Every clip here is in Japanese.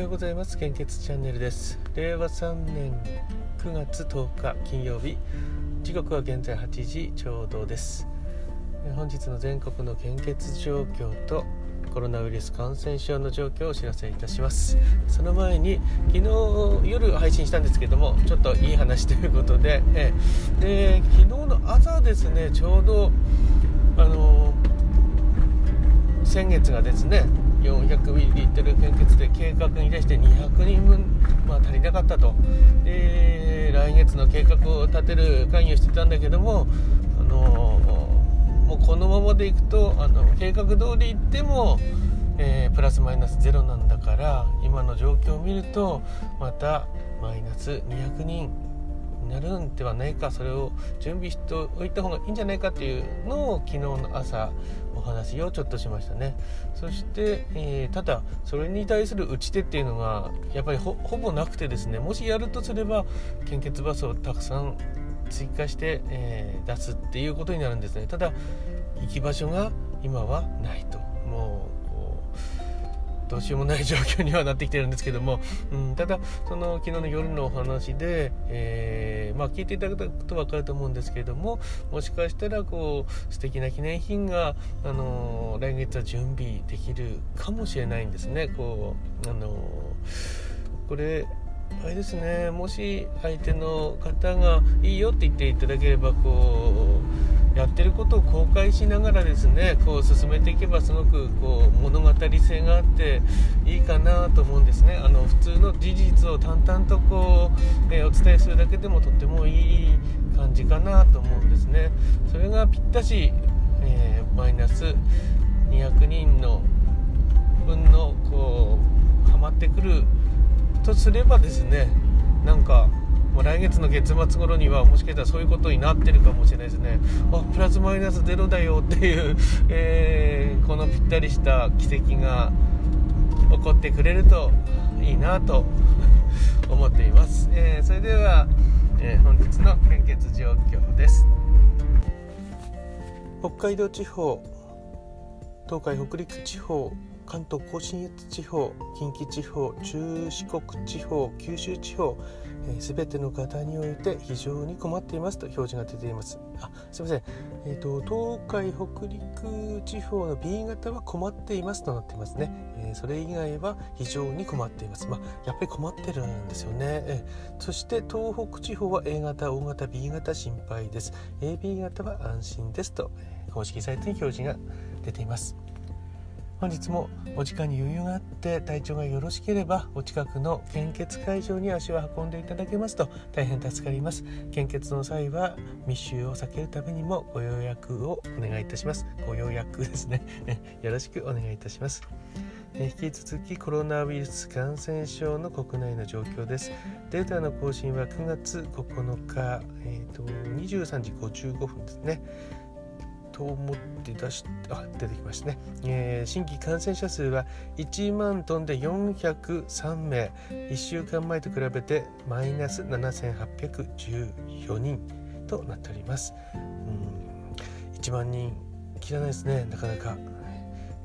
ようございます。献血チャンネルです。令和3年9月10日金曜日。時刻は現在8時ちょうどです。本日の全国の献血状況とコロナウイルス感染症の状況をお知らせいたします。その前に昨日夜配信したんですけどもちょっといい話ということでえで昨日の朝ですねちょうどあの先月がですね 400ml 献血で計画に対して200人分、まあ、足りなかったと。で来月の計画を立てる会議をしてたんだけども、あのもうこのままでいくとあの計画通りいっても、えー、プラスマイナスゼロなんだから今の状況を見るとまたマイナス200人なるんではないかそれを準備しておいた方がいいんじゃないかっていうのを昨日の朝お話をちょっとしましたね。そして、えー、ただそれに対する打ち手っていうのがやっぱりほぼなくてですねもしやるとすれば献血バスをたくさん追加して、えー、出すっていうことになるんですね。ただ行き場所が今はないと。もうどうしようもない状況にはなってきてるんですけども、うん、ただその昨日の夜のお話で、えー、まあ、聞いていただくと分かると思うんですけれどももしかしたらこう素敵な記念品が、あの来月は準備できるかもしれないんですね。こうあのこれあれですねもし相手の方がいいよって言っていただければこうやってることを公開しながらですねこう進めていけばすごくこう物語性があっていいかなと思うんですね。あの普通の事実を淡々とこう、えー、お伝えするだけでもとってもいい感じかなと思うんですね。それがぴったし、えー、マイナス200人の分のこうハマってくるとすればですねなんかもう来月の月末頃にはもしかしたらそういうことになってるかもしれないですね。あプラスマイナスゼロだよっていう、えー、このぴったりした奇跡が起こってくれるといいなと思っています、えー、それでは、えー、本日の献血状況です。北海道地方東海北陸地方関東甲信越地方近畿地方中四国地方九州地方すべ、えー、ての方において非常に困っていますと表示が出ています。あすみません、えーと、東海北陸地方の B 型は困っていますとなっていますね、えー、それ以外は非常に困っています。まあ、やっぱり困ってるんですよね、えー、そして東北地方は A 型 O 型 B 型心配です。AB 型は安心ですと公式サイトに表示が出ています。本日もお時間に余裕があって体調がよろしければお近くの献血会場に足を運んでいただけますと大変助かります。献血の際は密集を避けるためにもご予約をお願いいたします。ご予約ですね。よろしくお願いいたします。引き続きコロナウイルス感染症の国内の状況です。データの更新は9月9日、えーと、と23時55分ですね。と思って出しあ出てきましたね、えー、新規感染者数は1万トンで403名。1週間前と比べてマイナス7814人となっております。うん。1万人切らないですね。なかなか、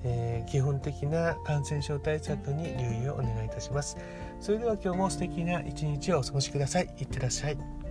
えー、基本的な感染症対策に留意をお願いいたします。それでは今日も素敵な一日をお過ごしください。いってらっしゃい。